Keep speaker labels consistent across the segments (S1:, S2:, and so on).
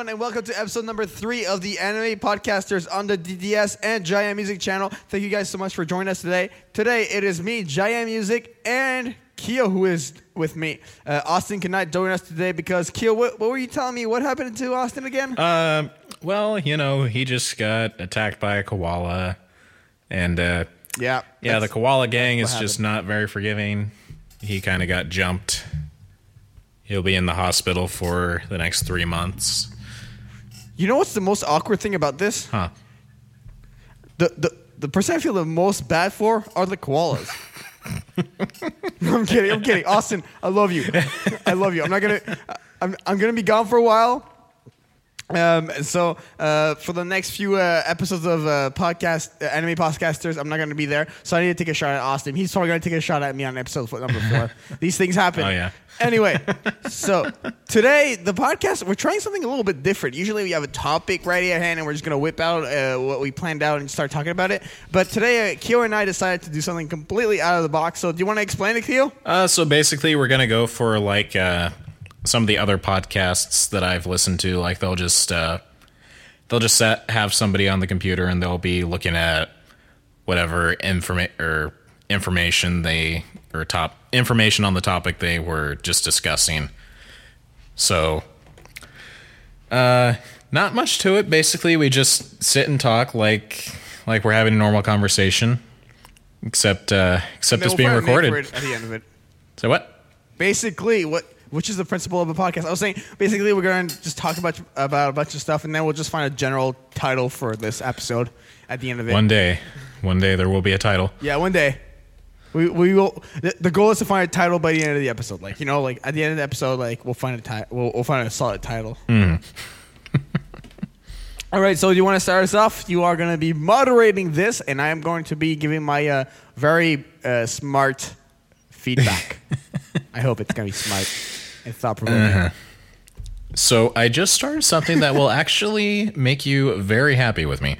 S1: everyone, and welcome to episode number three of the Anime Podcasters on the DDS and Giant Music channel. Thank you guys so much for joining us today. Today it is me, Giant Music, and Keo who is with me. Uh, Austin cannot join us today because Keo, what, what were you telling me? What happened to Austin again?
S2: Um, well, you know, he just got attacked by a koala, and uh,
S1: yeah,
S2: yeah, the koala gang is just not very forgiving. He kind of got jumped. He'll be in the hospital for the next three months.
S1: You know what's the most awkward thing about this?
S2: Huh?
S1: The the the person I feel the most bad for are the koalas. I'm kidding. I'm kidding. Austin, I love you. I love you. I'm not gonna. I'm I'm gonna be gone for a while. Um, so uh, for the next few uh, episodes of uh, podcast uh, anime podcasters, I'm not going to be there. So I need to take a shot at Austin. He's probably going to take a shot at me on episode number four. These things happen.
S2: Oh, yeah.
S1: Anyway, so today the podcast we're trying something a little bit different. Usually we have a topic right at hand and we're just going to whip out uh, what we planned out and start talking about it. But today, uh, Keo and I decided to do something completely out of the box. So do you want to explain it, Keo?
S2: Uh, so basically, we're gonna go for like uh, some of the other podcasts that I've listened to. Like they'll just uh, they'll just set, have somebody on the computer and they'll be looking at whatever informa- or information they or top information on the topic they were just discussing. So, uh, not much to it. Basically, we just sit and talk like like we're having a normal conversation, except uh, except it's being
S1: find a name
S2: recorded.
S1: at the end of it.
S2: So what?
S1: basically what which is the principle of a podcast. I was saying basically we're going to just talk about about a bunch of stuff and then we'll just find a general title for this episode at the end of it.
S2: One day, one day there will be a title.
S1: yeah one day. We, we will the, the goal is to find a title by the end of the episode like you know like at the end of the episode like we'll find a title we'll, we'll find a solid title. All right so do you want to start us off? You are going to be moderating this and i am going to be giving my uh, very uh, smart feedback. I hope it's going to be smart and thought-provoking uh-huh.
S2: So I just started something that will actually make you very happy with me.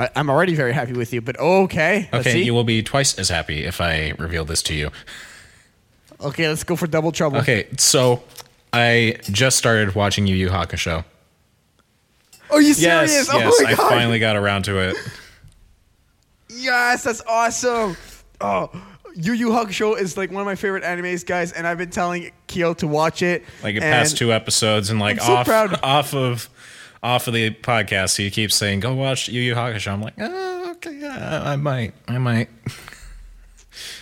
S1: I, I'm already very happy with you, but okay.
S2: Okay, you will be twice as happy if I reveal this to you.
S1: okay, let's go for double trouble.
S2: Okay, so I just started watching Yu Yu Hakusho.
S1: Are you
S2: Yes,
S1: serious? oh
S2: yes, I finally got around to it.
S1: Yes, that's awesome. Oh, Yu Yu Hakusho is like one of my favorite animes, guys, and I've been telling Kyo to watch it.
S2: Like
S1: and
S2: past two episodes, and like
S1: so
S2: off
S1: proud.
S2: off of off of the podcast, he keeps saying, "Go watch Yu Yu Hakusho." I'm like, oh, okay, yeah, I might, I might.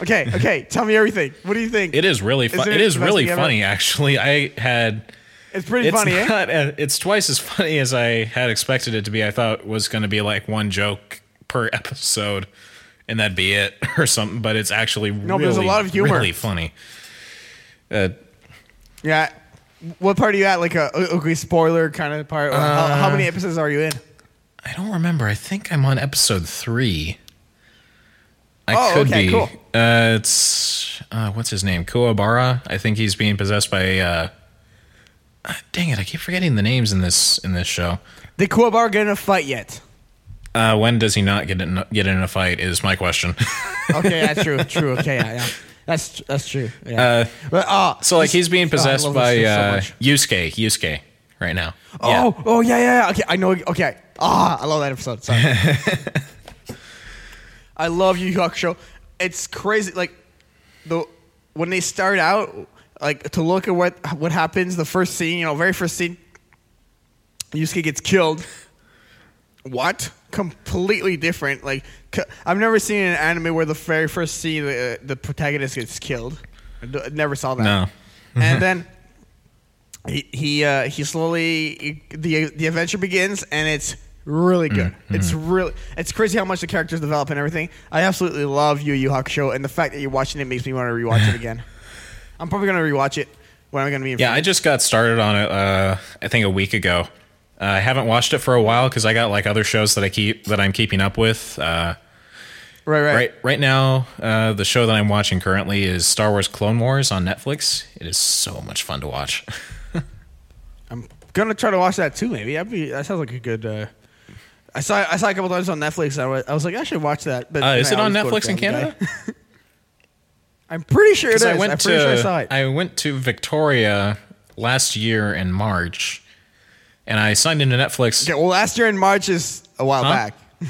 S1: Okay, okay. tell me everything. What do you think?
S2: It is really fun.
S1: Isn't
S2: It
S1: it
S2: is really
S1: thing ever?
S2: funny, actually. I had.
S1: it's pretty
S2: it's
S1: funny, eh?
S2: not, uh, It's twice as funny as I had expected it to be. I thought it was going to be like one joke per episode, and that'd be it or something. But it's actually
S1: No,
S2: really,
S1: there's a lot of humor.
S2: really funny. Uh,
S1: Yeah. What part are you at? Like a okay spoiler kind of part? Or how, how
S2: Uh,
S1: many episodes are you in?
S2: I don't remember. I think I'm on episode three. I
S1: Oh,
S2: could
S1: okay,
S2: be.
S1: cool.
S2: Uh, it's uh, what's his name? Kuwabara. I think he's being possessed by. Uh, uh, dang it! I keep forgetting the names in this in this show.
S1: Did Kuwabara get in a fight yet?
S2: Uh, when does he not get in get in a fight? Is my question.
S1: Okay, that's true. True. Okay, yeah, yeah. That's that's true. Yeah.
S2: Uh,
S1: but uh,
S2: so like he's being
S1: oh,
S2: possessed
S1: this
S2: by
S1: so
S2: uh. Yusuke. Yusuke right now.
S1: Oh, oh yeah, yeah, yeah. Okay, I know. Okay. Ah, I love that episode. Sorry. I love Yu Yu Hakusho. It's crazy. Like the when they start out, like to look at what what happens. The first scene, you know, very first scene, Yusuke gets killed. What? Completely different. Like c- I've never seen an anime where the very first scene the, the protagonist gets killed. I d- I never saw that
S2: No.
S1: and then he he uh, he slowly the the adventure begins and it's really good. It's really it's crazy how much the characters develop and everything. I absolutely love Yu Yu Hakusho and the fact that you're watching it makes me want to rewatch it again. I'm probably gonna rewatch it when I'm gonna be in
S2: Yeah, I just got started on it. Uh, I think a week ago. Uh, I haven't watched it for a while because I got like other shows that I keep that I'm keeping up with. Uh,
S1: right, right
S2: right, right now, uh, the show that I'm watching currently is Star Wars Clone Wars on Netflix. It is so much fun to watch.
S1: I'm gonna try to watch that too. Maybe That'd be, that sounds like a good. Uh, I saw I saw a couple times on Netflix. And I was, I was like, I should watch that. But
S2: Uh, is it on
S1: always go to
S2: Netflix in Canada?
S1: I'm pretty sure it is.
S2: I went
S1: am
S2: to
S1: sure I saw it.
S2: I went to Victoria last year in March, and I signed into Netflix.
S1: Okay, well, last year in March is a while
S2: Huh?
S1: back.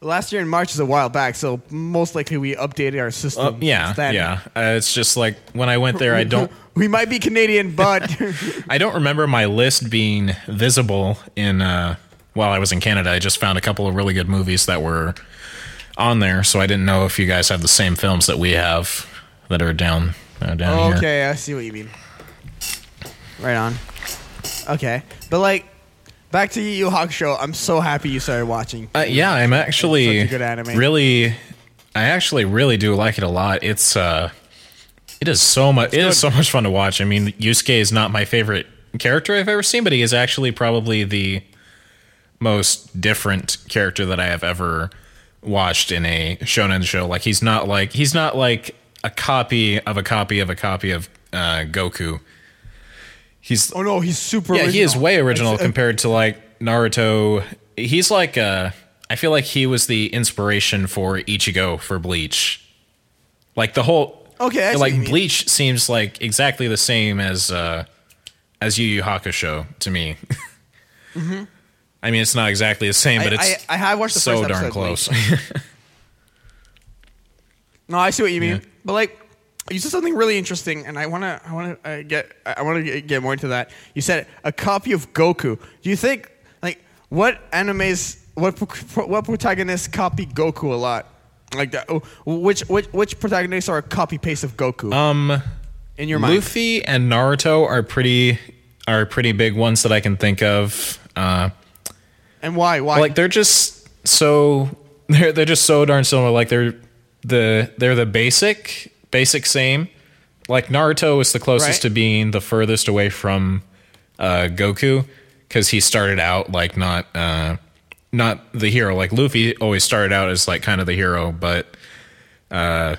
S1: last year in March is a while back, so most likely we updated our system.
S2: Uh, yeah,
S1: then.
S2: yeah. Uh, it's just like when I went there, I don't.
S1: We might be Canadian, but
S2: I don't remember my list being visible in uh, while I was in Canada. I just found a couple of really good movies that were on there, so I didn't know if you guys have the same films that we have that are down uh, down here.
S1: okay, I see what you mean. Right on. Okay, but like, back to Yu Yu Hakusho. I'm so happy you started watching.
S2: Uh, yeah, I'm actually
S1: good anime.
S2: really, I actually really do like it a lot. It's uh, it is so much. It is so much fun to watch. I mean, Yusuke is not my favorite character I've ever seen, but he is actually probably the most different character that I have ever watched in a shonen show. Like he's not like he's not like a copy of a copy of a copy of uh, Goku. He's
S1: Oh no, he's super.
S2: yeah, he is way original
S1: It's, uh,
S2: compared to like Naruto. He's like uh I feel like he was the inspiration for Ichigo for Bleach. Like the whole
S1: Okay, I see what
S2: like. Bleach seems like exactly the same as uh as Yu Yu Hakusho to me. I mean, it's not exactly the same, but
S1: Mm-hmm. I,
S2: it's
S1: I, I watched the
S2: so
S1: first
S2: darn close.
S1: No, I see what you mean.
S2: Yeah.
S1: But like, you said something really interesting, and I wanna, I wanna uh, get, I wanna get, get more into that. You said a copy of Goku. Do you think, like, what animes, what what protagonists copy Goku a lot? Like that, oh, which which which protagonists are a copy paste of Goku
S2: um
S1: in your mind?
S2: Luffy and Naruto are pretty are pretty big ones that I can think of. Uh
S1: and why? Why?
S2: like they're just so they're they're just so darn similar. Like they're the they're the basic basic same. Like Naruto is the closest
S1: Right.
S2: to being the furthest away from uh, Goku because he started out like not uh, not the hero. Like Luffy always started out as like kind of the hero, but uh,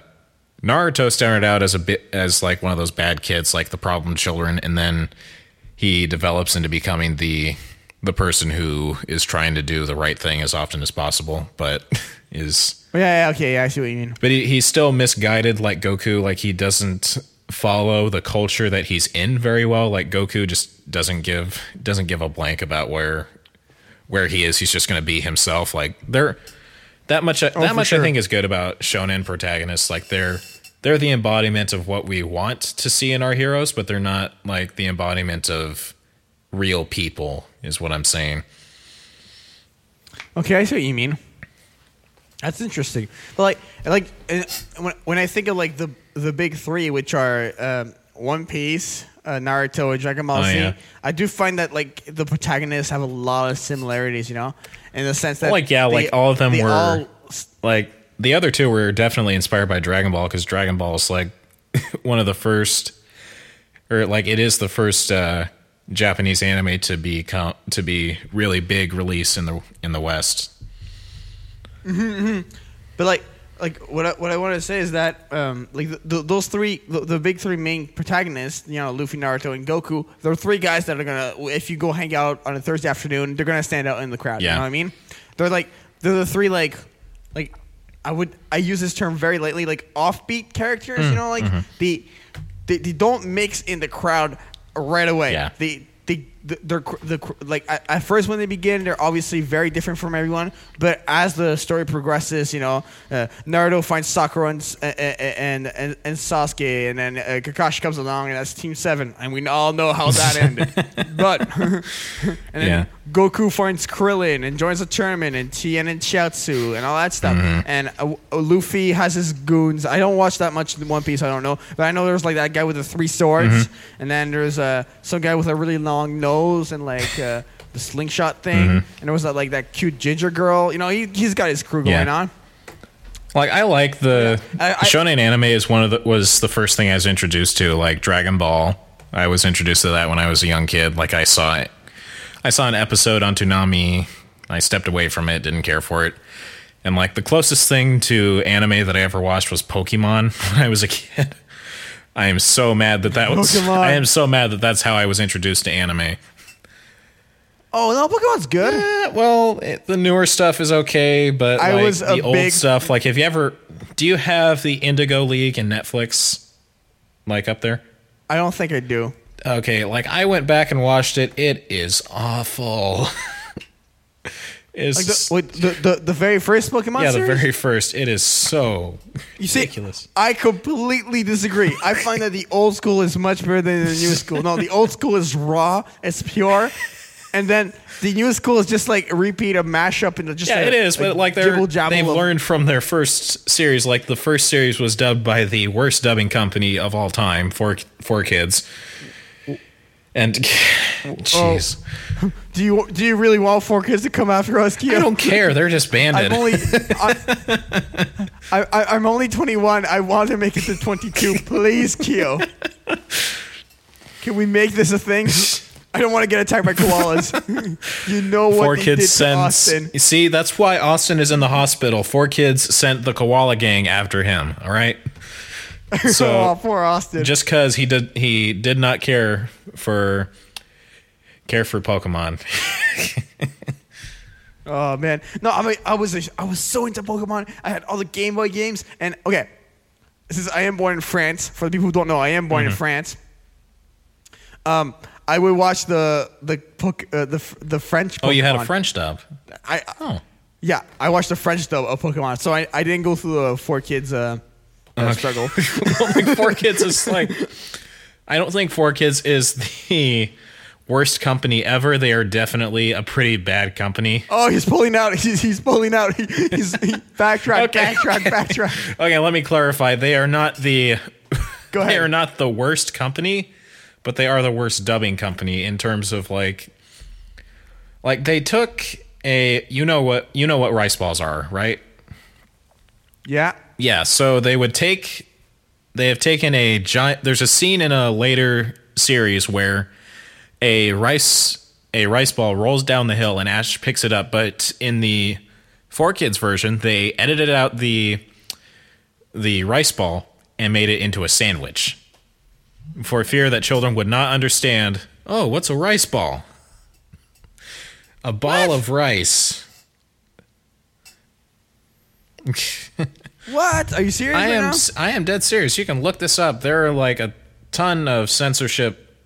S2: Naruto started out as a bit as like one of those bad kids, like the problem children, and then he develops into becoming the the person who is trying to do the right thing as often as possible, but is
S1: yeah, yeah, okay, yeah, I see what you mean.
S2: but he, he's still misguided like Goku. Like he doesn't follow the culture that he's in very well. Like Goku just doesn't give doesn't give a blank about where where he is. He's just going to be himself. Like they're that much. Oh, that
S1: Oh, for
S2: much
S1: sure.
S2: I think is good about shonen protagonists. Like they're they're the embodiment of what we want to see in our heroes, but they're not like the embodiment of real people. Is what I'm saying.
S1: Okay, I see what you mean. That's interesting. But like, like uh, when when I think of like the the big three, which are um, One Piece, uh, Naruto, and Dragon Ball
S2: Oh,
S1: Z,
S2: yeah.
S1: I do find that like the protagonists have a lot of similarities. You know, in the sense that
S2: Like, yeah,
S1: they-
S2: like, all of them were-
S1: all-
S2: like the other two were definitely inspired by Dragon Ball because Dragon Ball is like one of the first, or like it is the first uh, Japanese anime to be to be really big release in the in the West.
S1: But like, like what I, what I want to say is that um, like the, the, those three, the, the big three main protagonists, you know, Luffy, Naruto, and Goku, they're three guys that are gonna, if you go hang out on a Thursday afternoon, they're gonna stand out in the crowd. You
S2: Yeah.
S1: know what I mean? They're like they're the three like like I would I use this term very lightly, like offbeat characters.
S2: Mm,
S1: you know, like
S2: mm-hmm.
S1: the they, they don't mix in the crowd right away.
S2: Yeah.
S1: They they they're the like at, at first when they begin they're obviously very different from everyone but as the story progresses you know uh, Naruto finds Sakura and and, and and Sasuke and then uh, Kakashi comes along and that's Team Seven and we all know how that ended but and then
S2: Yeah.
S1: Goku finds Krillin and joins the tournament and Tien and Chiaotzu and all that stuff. And uh, Luffy has his goons. I don't watch that much One Piece I don't know. But I know there's like that guy with the three swords. And then there's uh, some guy with a really long nose and like uh, the slingshot thing. And there was that like that cute ginger girl. You know he, he's got his crew going
S2: Yeah.
S1: on.
S2: Like I like the
S1: I- I-
S2: shonen anime is one of the was the first thing I was introduced to. Like Dragon Ball, I was introduced to that when I was a young kid. Like I saw it, I saw an episode on Toonami. I stepped away from it, didn't care for it. And like the closest thing to anime that I ever watched was Pokemon when I was a kid. I am so mad that that was.
S1: Pokemon.
S2: I am so mad that that's how I was introduced to anime.
S1: oh no Pokemon's good
S2: Eh, well, it, the newer stuff is okay, but
S1: I
S2: like,
S1: was
S2: the old
S1: big-
S2: stuff. Like, have you ever? Do you have the Indigo League and Netflix? Like up there?
S1: I don't think I do
S2: Okay, like I went back and watched it. It is awful. it's
S1: Like the, wait, the, the the very first Pokemon
S2: yeah, the very first. It is so
S1: You see,
S2: ridiculous.
S1: I completely disagree. I find that the old school is much better than the new school. No, the old school is raw, it's pure, and then the new school is just like a repeat, a mashup, and just
S2: Yeah, it is, but like they're they've
S1: of-
S2: learned from their first series. Like the first series was dubbed by the worst dubbing company of all time for for kids. And jeez, oh.
S1: Do you do you really want four kids to come after us, Keo?
S2: I don't care. They're just banded.
S1: I'm only I, I, I'm only 21. I want to make it to 22. Please, Keo. Can we make this a thing? I don't want to get attacked by koalas. you know what
S2: Four kids sent.
S1: Austin.
S2: See, that's why Austin is in the hospital. Four kids sent the koala gang after him. All right.
S1: oh,
S2: So
S1: poor Austin.
S2: just because he did he did not care for care for Pokemon.
S1: Oh man, no, I mean, I was I was so into Pokemon. I had all the Game Boy games, and okay, this is I am born in France. For the people who don't know, I am born
S2: Mm-hmm.
S1: in France. Um, I would watch the the uh, the the French.
S2: oh, you had a French dub.
S1: I
S2: Oh.
S1: yeah, I watched the French dub of Pokemon, so I, I didn't go through the four kids uh, uh, struggle.
S2: like four kids is like I don't think four kids is the worst company ever. They are definitely a pretty bad company.
S1: oh, he's pulling out. He's he's pulling out. He, he's he, backtrack,
S2: Okay.
S1: backtrack, backtrack.
S2: Okay, let me clarify. They are not the
S1: Go ahead.
S2: they are not the worst company, but they are the worst dubbing company in terms of like like they took a you know what you know what rice balls are, right?
S1: Yeah.
S2: Yeah, so they would take they have taken a giant there's a scene in a later series where a rice a rice ball rolls down the hill and Ash picks it up, but in the four kids version, they edited out the the rice ball and made it into a sandwich. For fear that children would not understand, oh, what's a rice ball? A ball of rice.
S1: What? Are you serious?
S2: I
S1: right
S2: am
S1: now?
S2: I am dead serious. You can look this up. There are like a ton of censorship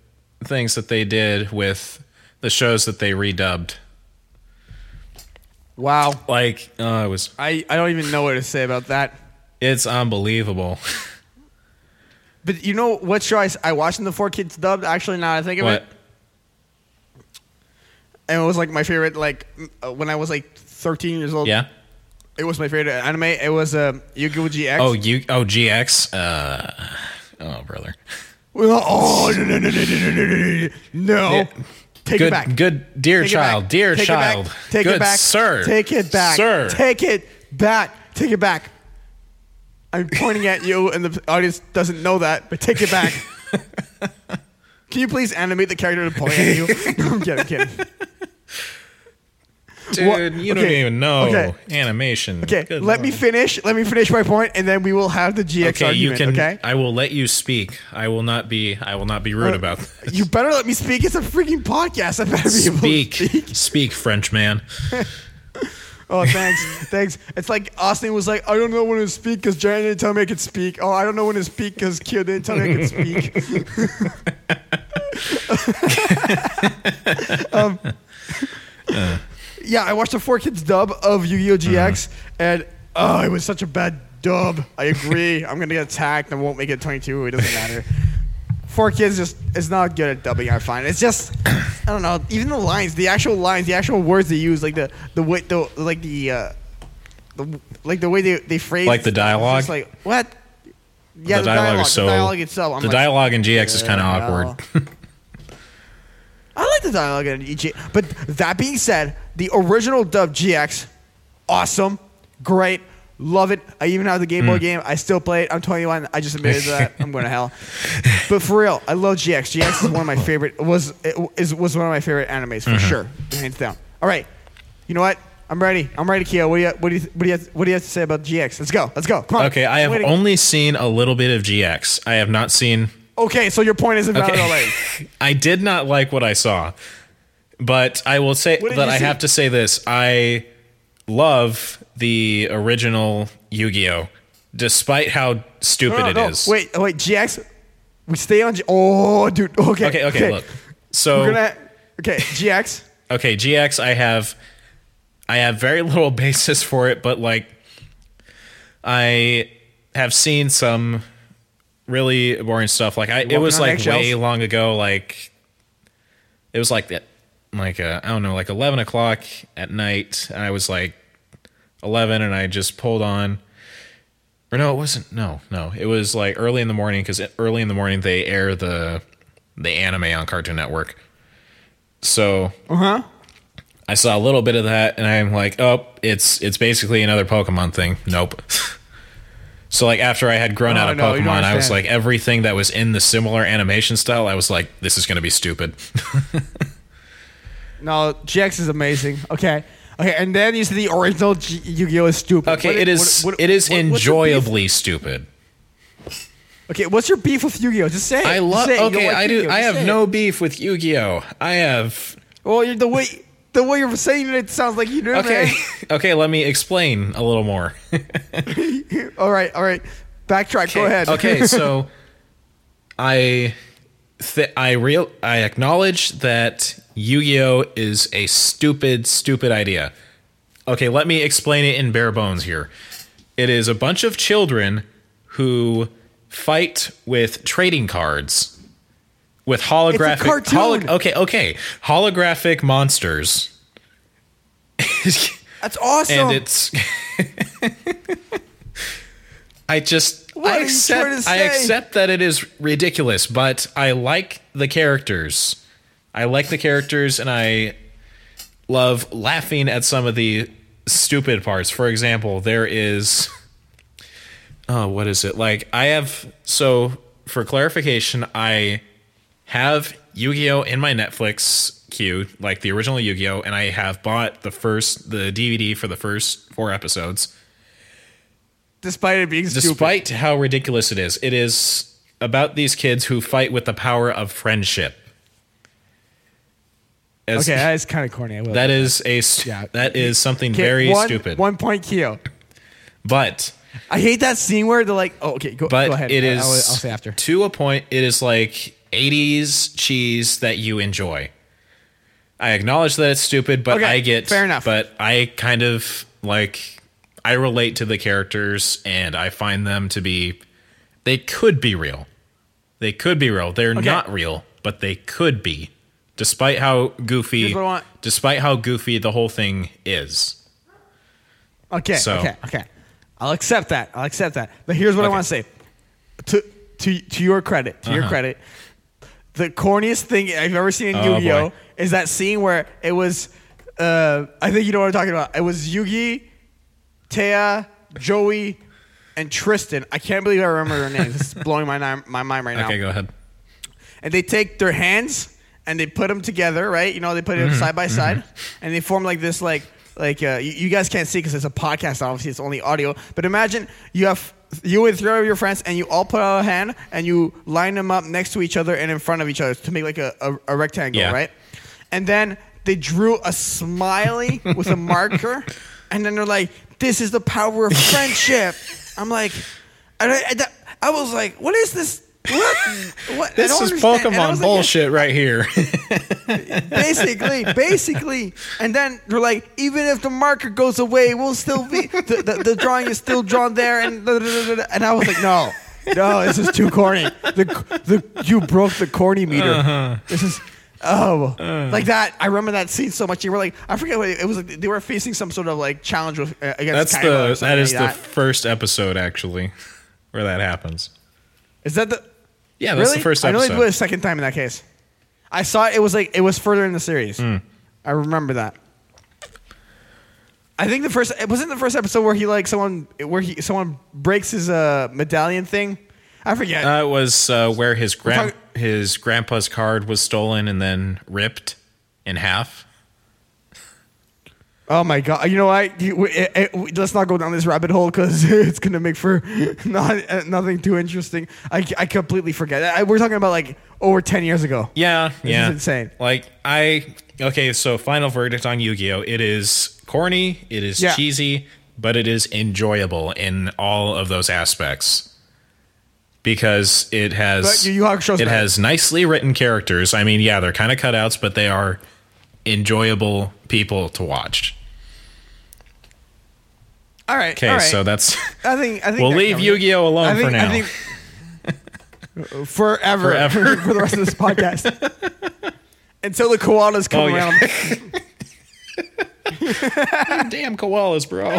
S2: things that they did with the shows that they redubbed.
S1: Wow.
S2: Like uh, it was
S1: I, I don't even know what to say about that.
S2: it's unbelievable.
S1: But you know what show I watched in the Four Kids dubbed? Actually, now I think of
S2: what?
S1: it, and it was like my favorite. Like uh, when I was like 13 years old.
S2: Yeah.
S1: It was my favorite anime. It was uh, um, Yu-Gi-Oh! GX.
S2: Oh, you oh GX. Uh, oh, brother.
S1: Well, oh no no no no no no no! no.
S2: Yeah.
S1: Take
S2: good,
S1: it back.
S2: Good, dear
S1: Take
S2: child, dear
S1: Take
S2: child.
S1: It Take
S2: good
S1: it back,
S2: sir.
S1: Take it back,
S2: sir.
S1: Take it back. Take it back. I'm pointing at you, and the audience doesn't know that, but take it back. Can you please animate the character to point at you? I'm kidding. I'm kidding.
S2: Dude,
S1: What-
S2: you don't
S1: okay,
S2: even know
S1: okay.
S2: animation.
S1: Okay,
S2: Good
S1: let me finish. Let me finish my point, and then we will have the GX
S2: Okay, you can.
S1: Okay.
S2: I will let you speak. I will not be. I will not be rude about this.
S1: You better let me speak. It's a freaking podcast. I better be able
S2: Speak,
S1: to speak.
S2: speak, French man.
S1: Oh, thanks, thanks. It's like Austin was like, I don't know when to speak because Jan didn't tell me I could speak. Oh, I don't know when to speak because Kyo didn't tell me I could speak. um, yeah, I watched the Four Kids dub of Yu-Gi-Oh! GX, and oh, it was such a bad dub. I agree. I'm gonna get attacked and won't make it 22. It doesn't matter. Four Kids just is not good at dubbing. I find it's just I don't know. Even the lines, the actual lines, the actual words they use, like the the way the like the uh, the like the way they they phrase
S2: Like the dialogue?
S1: just like what? Yeah,
S2: the, dialogue, is so.
S1: the dialogue itself. I'm
S2: the
S1: like,
S2: dialogue in GX is kind of awkward.
S1: I like the dialogue in EG. But that being said, the original dub GX, awesome, great, love it. I even have the Game
S2: Hmm.
S1: Boy game. I still play it. I'm 21. I just admitted that. I'm going to hell. But for real, I love GX. GX is one of my favorite. Was is was one of my favorite animes for
S2: Mm-hmm.
S1: sure, hands down. All right, you know what? I'm ready. I'm ready, Kyo. What do you what do you what do you have, what do you have to say about GX? Let's go. Let's go. Come on.
S2: Okay, I have only seen a little bit of GX. I have not seen.
S1: Okay, so your point isn't valid already.
S2: Okay, I did not like what I saw, but I will say
S1: What did
S2: that
S1: you
S2: I
S1: see?
S2: have to say this: I love the original Yu-Gi-Oh, despite how stupid it is.
S1: Wait, wait, GX. We stay on. G- oh, dude. Okay.
S2: Okay, okay, look. So
S1: We're gonna. Okay, GX.
S2: okay, GX I have I have very little basis for it, but like I have seen some really boring stuff. Like I it was like way long ago, like it was like that like uh, I don't know, like eleven o'clock at night, and I was like eleven, and I just pulled on. Or no, it wasn't. No, no, it was like early in the morning because early in the morning they air the the anime on Cartoon Network. So
S1: Uh huh.
S2: I saw a little bit of that, and I'm like, oh, it's it's basically another Pokemon thing. Nope. so like after I had grown
S1: Oh,
S2: out of
S1: no,
S2: Pokemon, I was like everything that was in the similar animation style. I was like, this is gonna be stupid.
S1: No, GX is amazing. Okay. Okay, and then you said the original G- Yu-Gi-Oh is stupid.
S2: Okay,
S1: What
S2: it is
S1: what- what-
S2: it is
S1: what- what's your beef?
S2: enjoyably stupid.
S1: Okay, what's your beef with Yu-Gi-Oh? Just say. it.
S2: I love.
S1: it.
S2: Okay,
S1: like
S2: I do.
S1: Yu-Gi-Oh.
S2: I have no beef with Yu-Gi-Oh. I have.
S1: Well, you're, the way the way you're saying it, it sounds like you do.
S2: Okay, okay. Let me explain a little more.
S1: all right. All right. Backtrack. Go ahead.
S2: okay, so I th- I real I acknowledge that Yu-Gi-Oh is a stupid stupid idea. Okay, let me explain it in bare bones here. It is a bunch of children who fight with trading cards with holographic
S1: cartoon.
S2: okay, okay. Holographic monsters.
S1: That's awesome.
S2: and it's I just
S1: What
S2: I accept I accept that it is ridiculous, but I like the characters. I like the characters and I love laughing at some of the stupid parts. For example, there is oh, what is it? Like I have so for clarification, I have Yu-Gi-Oh in my Netflix queue, like the original Yu-Gi-Oh, and I have bought the first the DVD for the first four episodes.
S1: Despite it being stupid.
S2: Despite how ridiculous it is, it is about these kids who fight with the power of friendship. As-
S1: Okay, that is kind of corny. I will
S2: that a st-
S1: Yeah.
S2: that is something
S1: Okay,
S2: very
S1: one-
S2: stupid.
S1: One point Kyo.
S2: but
S1: I hate that scene where they're like, "Oh, okay, go,
S2: but
S1: go ahead."
S2: it is
S1: I'll, I'll say after.
S2: to a point. It is like '80s cheese that you enjoy. I acknowledge that it's stupid, but
S1: Okay,
S2: I get
S1: fair enough.
S2: But I kind of like I relate to the characters, and I find them to be they could be real. They could be real. They're not real, but they could be. Despite how goofy,
S1: Here's what I want.
S2: despite how goofy the whole thing is.
S1: Okay,
S2: So-
S1: okay, okay. I'll accept that. I'll accept that. But here's what I want to say. To to to your credit, to your
S2: Uh-huh.
S1: credit, the corniest thing I've ever seen in
S2: Oh,
S1: Yu-Gi-Oh
S2: boy.
S1: is that scene where it was. Uh, I think you know what I'm talking about. It was Yugi, Téa, Joey, and Tristan. I can't believe I remember their names. It's blowing my ni- my mind right now.
S2: Okay, go ahead.
S1: and they take their hands and they put them together, right? You know, they put
S2: Mm-hmm.
S1: side by side, and they form like this, like like uh, you, you guys can't see because it's a podcast. Obviously, it's only audio. But imagine you have you and three of your friends, and you all put out a hand, and you line them up next to each other and in front of each other to make like a, a, a rectangle,
S2: Yeah.
S1: right? And then they drew a smiley with a marker, and then they're like, "This is the power of friendship." I'm like, I, I, I was like, "What is this?" What? what?
S2: This is
S1: understand.
S2: Pokemon
S1: was like,
S2: bullshit right here.
S1: basically, basically. And then they're like, even if the marker goes away, we'll still be the, the, the drawing is still drawn there. And da, da, da, and I was like, no, no, this is too corny. The the you broke the corny meter.
S2: Uh-huh.
S1: This is. Oh, like that! I remember that scene so much. You were like, I forget what it, it was. Like they were facing some sort of like challenge with uh, against.
S2: That's
S1: Kaiba
S2: the that is
S1: like
S2: the first episode actually where that happens.
S1: Is that the?
S2: Yeah, that's
S1: really?
S2: the first
S1: I only
S2: episode.
S1: do it a second time in that case. I saw it. It was like it was further in the series.
S2: Hmm.
S1: I remember that. I think the first it wasn't the first episode where he like someone where he someone breaks his uh medallion thing. I forget.
S2: Uh, it was uh, where his grand his grandpa's card was stolen and then ripped in half.
S1: Oh my god! You know what? You, it, it, let's not go down this rabbit hole because it's gonna make for not uh, nothing too interesting. I, I completely forget. I, we're talking about like over ten years ago.
S2: Yeah, yeah,
S1: is insane.
S2: Like I okay, so final verdict on Yu-Gi-Oh. It is corny, it is
S1: Yeah.
S2: cheesy, but it is enjoyable in all of those aspects. because it has
S1: Yu Yu
S2: it has nicely written characters. I mean, yeah, they're kind of cutouts, but they are enjoyable people to watch.
S1: All right.
S2: Okay,
S1: all right.
S2: so that's
S1: I think I think
S2: we'll leave. Yu-Gi-Oh alone
S1: I think,
S2: for now.
S1: I think forever,
S2: Forever.
S1: for the rest of this podcast until the koalas come
S2: Oh, yeah.
S1: around.
S2: Damn koalas, bro.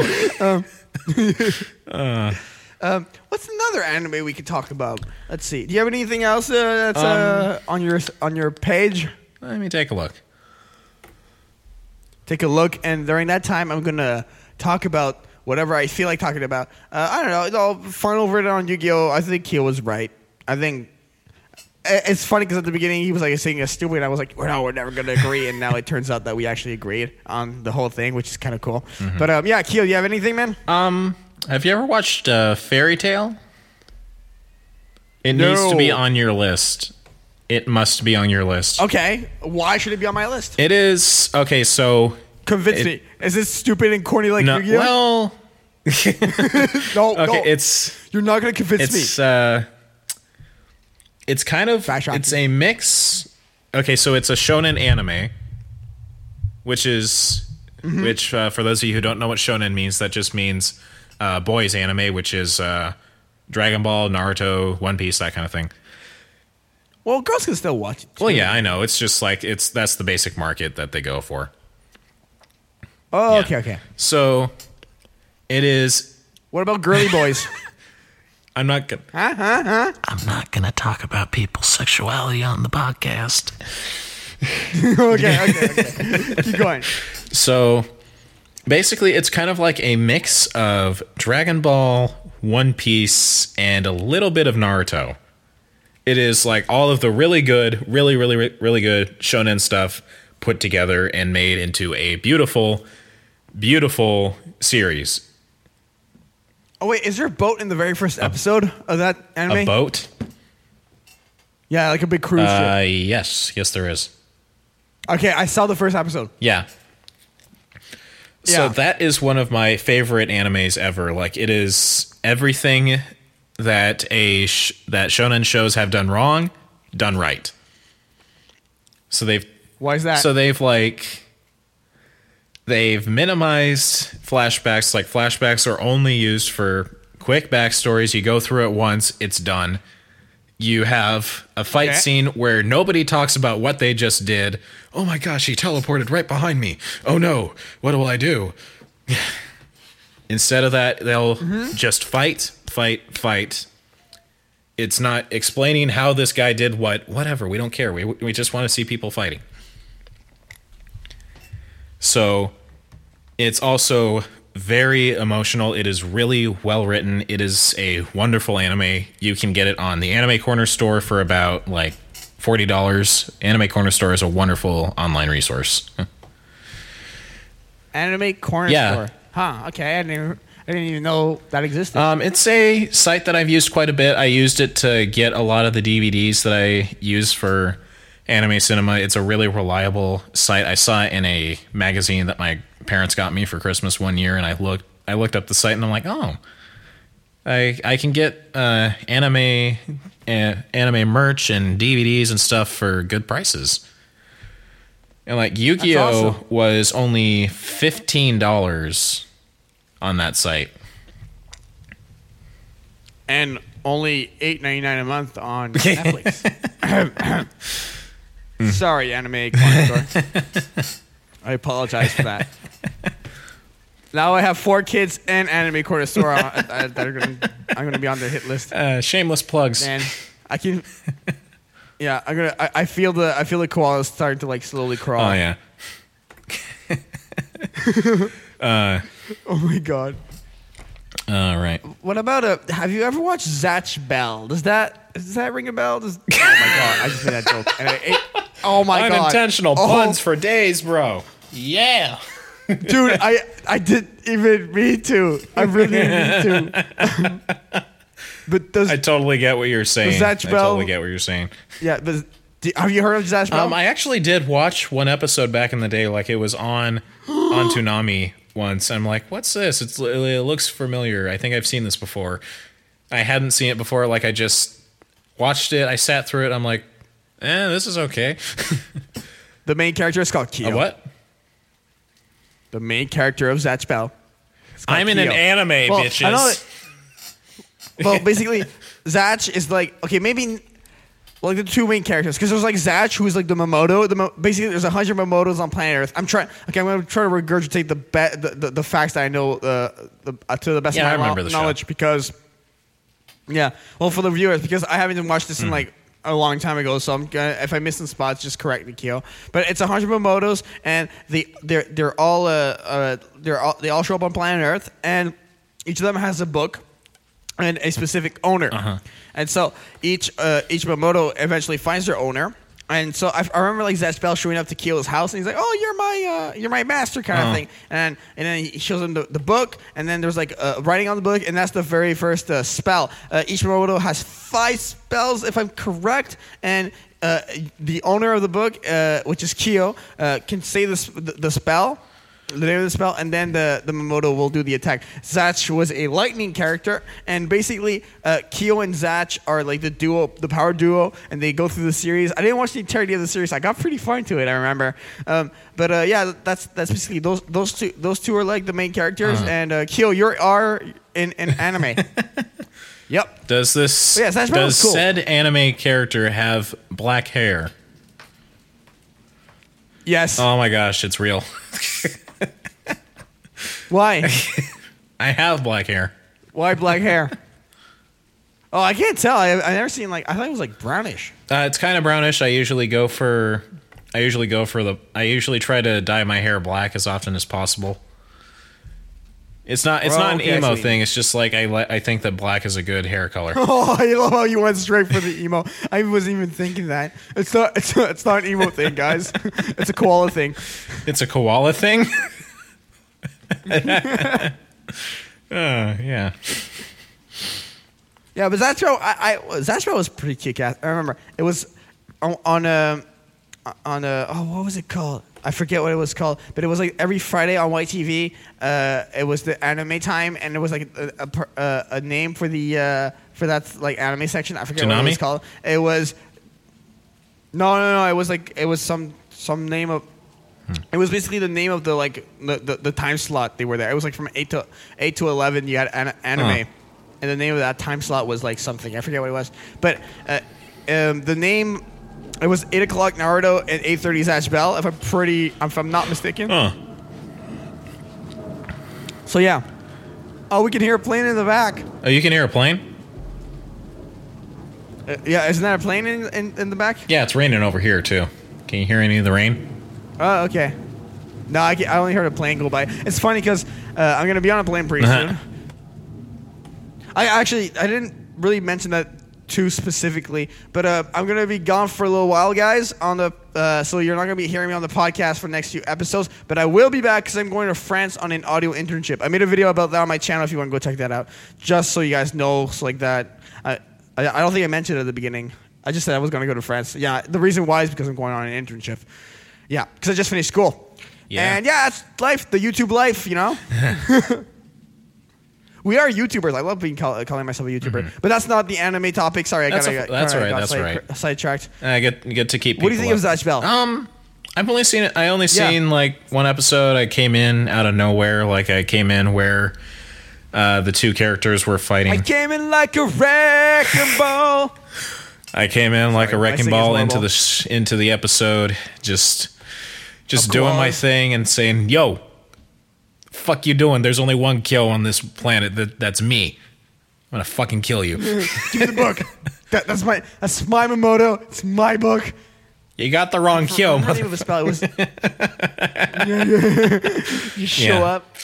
S1: Um, what's another anime we could talk about? Let's see. Do you have anything else uh, that's uh,
S2: Um,
S1: on your on your page?
S2: Let me take a look.
S1: Take a look, and during that time, I'm gonna talk about whatever I feel like talking about. Uh, I don't know. It's all final verdict on Yu-Gi-Oh. I think Keel was right. I think it's funny because at the beginning he was like saying it's stupid. And I was like, well, no, we're never gonna agree, and now it turns out that we actually agreed on the whole thing, which is kind of cool. But um, yeah, Keel, you have anything, man?
S2: Um, have you ever watched uh, Fairy Tale? It needs to be on your list. It must be on your list.
S1: Okay, why should it be on my list?
S2: It is okay. So
S1: Convince
S2: It-
S1: me. Is this stupid and corny like
S2: no,
S1: Yu-Gi-Oh?
S2: well,
S1: no,
S2: okay.
S1: no.
S2: It's
S1: you're not gonna convince
S2: it's
S1: me.
S2: uh, it's kind of it's a mix. Okay, so it's a shonen anime, which is
S1: Mm-hmm.
S2: which uh, for those of you who don't know what shonen means, that just means uh, boys anime, which is uh, Dragon Ball, Naruto, One Piece, that kind of thing.
S1: Well, girls can still watch it.
S2: Well, yeah, I know. It's just like it's that's the basic market that they go for.
S1: Oh,
S2: Yeah.
S1: okay, okay.
S2: So it is.
S1: What about girly boys?
S2: I'm not gonna. I'm not gonna talk about people's sexuality on the podcast.
S1: okay, okay, okay. Keep going.
S2: So basically, it's kind of like a mix of Dragon Ball, One Piece, and a little bit of Naruto. It is like all of the really good, really, really, re- really good shonen stuff put together and made into a beautiful, beautiful series.
S1: Oh wait, is there a boat in the very first episode of that anime?
S2: A boat?
S1: Yeah, like a big cruise
S2: Uh,
S1: ship.
S2: yes, yes, there is.
S1: Okay, I saw the first episode.
S2: Yeah. So
S1: Yeah.
S2: that is one of my favorite animes ever. Like it is everything that a sh- that shonen shows have done wrong, done right. So they've
S1: Why is that?
S2: so they've like they've minimized flashbacks. Like flashbacks are only used for quick backstories. You go through it once, it's done. You have a fight
S1: Okay.
S2: scene where nobody talks about what they just did. Oh my gosh, he teleported right behind me. Oh no, what will I do? Instead of that, they'll mm-hmm. just fight, fight, fight. It's not explaining how this guy did what, whatever. We don't care. We, we just want to see people fighting. So it's also very emotional. It is really well written. It is a wonderful anime. You can get it on the Anime Corner store for about like forty dollars. Anime Corner store is a wonderful online resource.
S1: anime corner
S2: Yeah.
S1: store. Huh? Okay, I didn't. Even, I didn't even know that existed.
S2: Um, it's a site that I've used quite a bit. I used it to get a lot of the DVDs that I use for anime cinema. It's a really reliable site. I saw it in a magazine that my parents got me for Christmas one year, and I looked I looked up the site and I'm like, oh, I I can get uh, anime uh, anime merch and DVDs and stuff for good prices. And like Yu-Gi-Oh
S1: awesome.
S2: was only fifteen dollars on that site.
S1: and only eight ninety nine a month on Netflix. Sorry, anime corner. I apologize for that. Now I have four kids and anime corner store on, uh, that are gonna. I'm gonna be on their hit list.
S2: Uh, shameless plugs.
S1: Man, I can. Yeah, I'm gonna. I, I feel the. I feel the koalas starting to like slowly crawl.
S2: Oh yeah.
S1: Oh my god.
S2: All right.
S1: What about a? Have you ever watched Zatch Bell? Does that does that ring a bell? Does, oh my god! I just made that joke. And I, it, oh my god!
S2: Unintentional
S1: Oh,
S2: puns for days, bro. Yeah.
S1: dude. I I didn't even mean to. I really didn't mean to. but does
S2: I totally get what you're saying.
S1: Zatch Bell, I
S2: totally get what you're saying.
S1: yeah? But do, have you heard of Zatch Bell?
S2: Um, I actually did watch one episode back in the day. Like it was on on Toonami once. I'm like, what's this? It's, it looks familiar. I think I've seen this before. I hadn't seen it before. Like I just watched it. I sat through it. I'm like, eh, this is okay.
S1: The main character is called Kyo.
S2: A what?
S1: The main character of Zatch Bell.
S2: I'm in an anime,
S1: Well,
S2: bitches.
S1: I know that- well, basically, Zatch is like okay, maybe like the two main characters because there's like Zatch who's like the Mamodo. The Mo- basically there's a hundred Mamodos on planet Earth. I'm trying. Okay, I'm gonna try to regurgitate the be- the, the, the facts that I know uh, the, uh, to the best
S2: Yeah, I
S1: of my
S2: remember
S1: lo-
S2: the show.
S1: knowledge because yeah, well for the viewers because I haven't even watched this
S2: Mm-hmm.
S1: in like. A long time ago, so I'm gonna, if I miss some spots, just correct me, Kyo. But it's a hundred Mamodos, and they they're they're all uh, uh they're all they all show up on planet Earth, and each of them has a book and a specific owner.
S2: Uh-huh.
S1: And so each uh, each Mamodo eventually finds their owner. And so I, I remember like Bell showing up to Kyo's house, and he's like, "Oh, you're my uh, you're my master kind
S2: Uh-huh.
S1: of thing." And and then he shows him the, the book, and then there's like uh, writing on the book, and that's the very first uh, spell. Uh, each Mamodo has five spells, if I'm correct, and uh, the owner of the book, uh, which is Kyo, uh, can say the, s- the the spell, the name of the spell, and then the, the Mamodo will do the attack. Zatch was a lightning character, and basically, uh, Kyo and Zatch are like the duo, the power duo, and they go through the series. I didn't watch the entirety of the series. I got pretty far into it. I remember, um, but uh, yeah, that's that's basically those those two those two are like the main characters, and uh, Kyo, you are in in anime. yep.
S2: Does this
S1: Yeah, Smash Bros.
S2: does
S1: cool.
S2: said anime character have black hair?
S1: Yes.
S2: Oh my gosh, it's real.
S1: Why?
S2: I have black hair.
S1: Why black hair? Oh, I can't tell. I I never seen like I thought it was like brownish.
S2: Uh, it's kind of brownish. I usually go for I usually go for the I usually try to dye my hair black as often as possible. It's not it's
S1: Oh,
S2: not an
S1: okay, I
S2: emo
S1: see.
S2: thing. It's just like I li- I think that black is a good hair color.
S1: Oh, I love how you went straight for the emo. I wasn't even thinking that. It's not. It's not, it's not an emo thing, guys. it's a koala thing.
S2: it's a koala thing. uh, yeah.
S1: Yeah, but Zastro, I, I Zastro was pretty kick-ass. I remember it was on, on a on a oh what was it called? I forget what it was called, but it was like every Friday on YTV. Uh, it was the anime time, and it was like a, a, uh, a name for the uh, for that like anime section. I forget what it was called. It was no, no, no. It was like it was some some name of. It was basically the name of the like the, the, the time slot they were there. It was like from eight to eight to eleven. You had an, anime, and the name of that time slot was like something. I forget what it was, but uh, um, the name it was eight o'clock Naruto and eight thirty Zatch Bell. If I'm pretty, if I'm not mistaken. So yeah. Oh, we can hear a plane in the back.
S2: Oh, you can hear a plane?
S1: Uh, yeah, isn't that a plane in, in, in the back?
S2: Yeah, it's raining over here too. Can you hear any of the rain?
S1: Oh, okay. No, I, I only heard a plane go by. It's funny because uh, I'm gonna be on a plane pretty
S2: Uh-huh.
S1: soon. I actually I didn't really mention that too specifically, but uh, I'm gonna be gone for a little while, guys. On the uh, so you're not gonna be hearing me on the podcast for the next few episodes, but I will be back because I'm going to France on an audio internship. I made a video about that on my channel if you want to go check that out, just so you guys know, so like that. I I, I don't think I mentioned it at the beginning. I just said I was gonna go to France. Yeah, the reason why is because I'm going on an internship. Yeah, because I just finished school.
S2: Yeah.
S1: And yeah, it's life, the YouTube life, you know? we are YouTubers. I love being call, calling myself a YouTuber. But that's not the anime topic. Sorry, I
S2: Mm-hmm. That's
S1: kinda
S2: a-
S1: got-
S2: that's right,
S1: got
S2: that's
S1: side-
S2: right.
S1: sidetracked.
S2: I get get to keep.
S1: What do you think
S2: people
S1: of
S2: up.
S1: Zatch Bell?
S2: Um, I've only seen it. I only
S1: Yeah.
S2: seen like one episode. I came in out of nowhere. Like I came in where uh, the two characters were fighting.
S1: I came in like a wrecking ball.
S2: I came in like a wrecking ball into the sh- into the episode, just just
S1: Of
S2: doing my thing and saying, "Yo, fuck you doing? There's only one kill on this planet. That that's me. I'm gonna fucking kill you.
S1: Give me the book. That, that's my that's my Mamodo. It's my book.
S2: you got the wrong kill,
S1: Remember the
S2: mother."
S1: name of the spell. It was. Yeah, yeah. you show
S2: Yeah.
S1: up.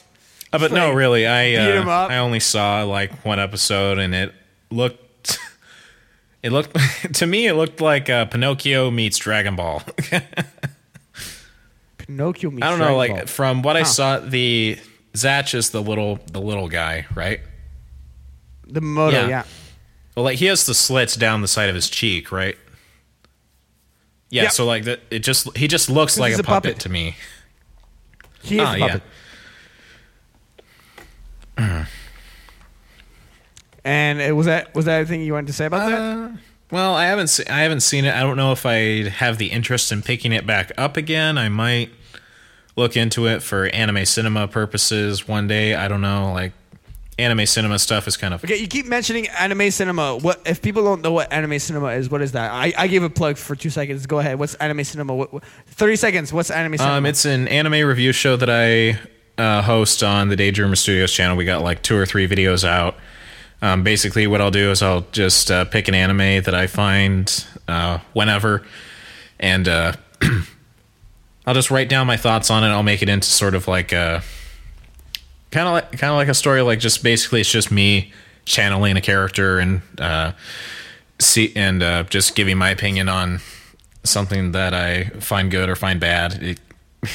S2: Uh, but no,
S1: like,
S2: really, I
S1: beat 'em
S2: uh,
S1: up.
S2: I only saw like one episode, and it looked it looked to me it looked like uh, Pinocchio meets Dragon Ball.
S1: Pinocchio
S2: I don't know, like
S1: Ball.
S2: from what I saw, the Zatch is the little the little guy, right?
S1: the Mamodo.
S2: Yeah.
S1: Yeah.
S2: Well, like he has the slits down the side of his cheek, right? Yeah,
S1: Yep.
S2: so like that, it just he just looks like a,
S1: a
S2: puppet,
S1: puppet.
S2: to me.
S1: He is
S2: Ah,
S1: a
S2: yeah.
S1: puppet. And it, was that was that anything you wanted to say about that?
S2: Well, I haven't se- I haven't seen it. I don't know if I have the interest in picking it back up again. I might look into it for anime cinema purposes one day. I don't know. Like anime cinema stuff is kind of
S1: Okay, you keep mentioning anime cinema. What if people don't know what anime cinema is? What is that? I, I gave a plug for two seconds. Go ahead. What's anime cinema? What, what, Thirty seconds. What's anime cinema?
S2: Um, it's an anime review show that I uh, host on the Daydreamer Studios channel. We got like two or three videos out. Um, basically, what I'll do is I'll just uh, pick an anime that I find uh, whenever, and uh, I'll just write down my thoughts on it. I'll make it into sort of like a kind of like kind of like a story. Like just basically, it's just me channeling a character and uh, see and uh, just giving my opinion on something that I find good or find bad. It,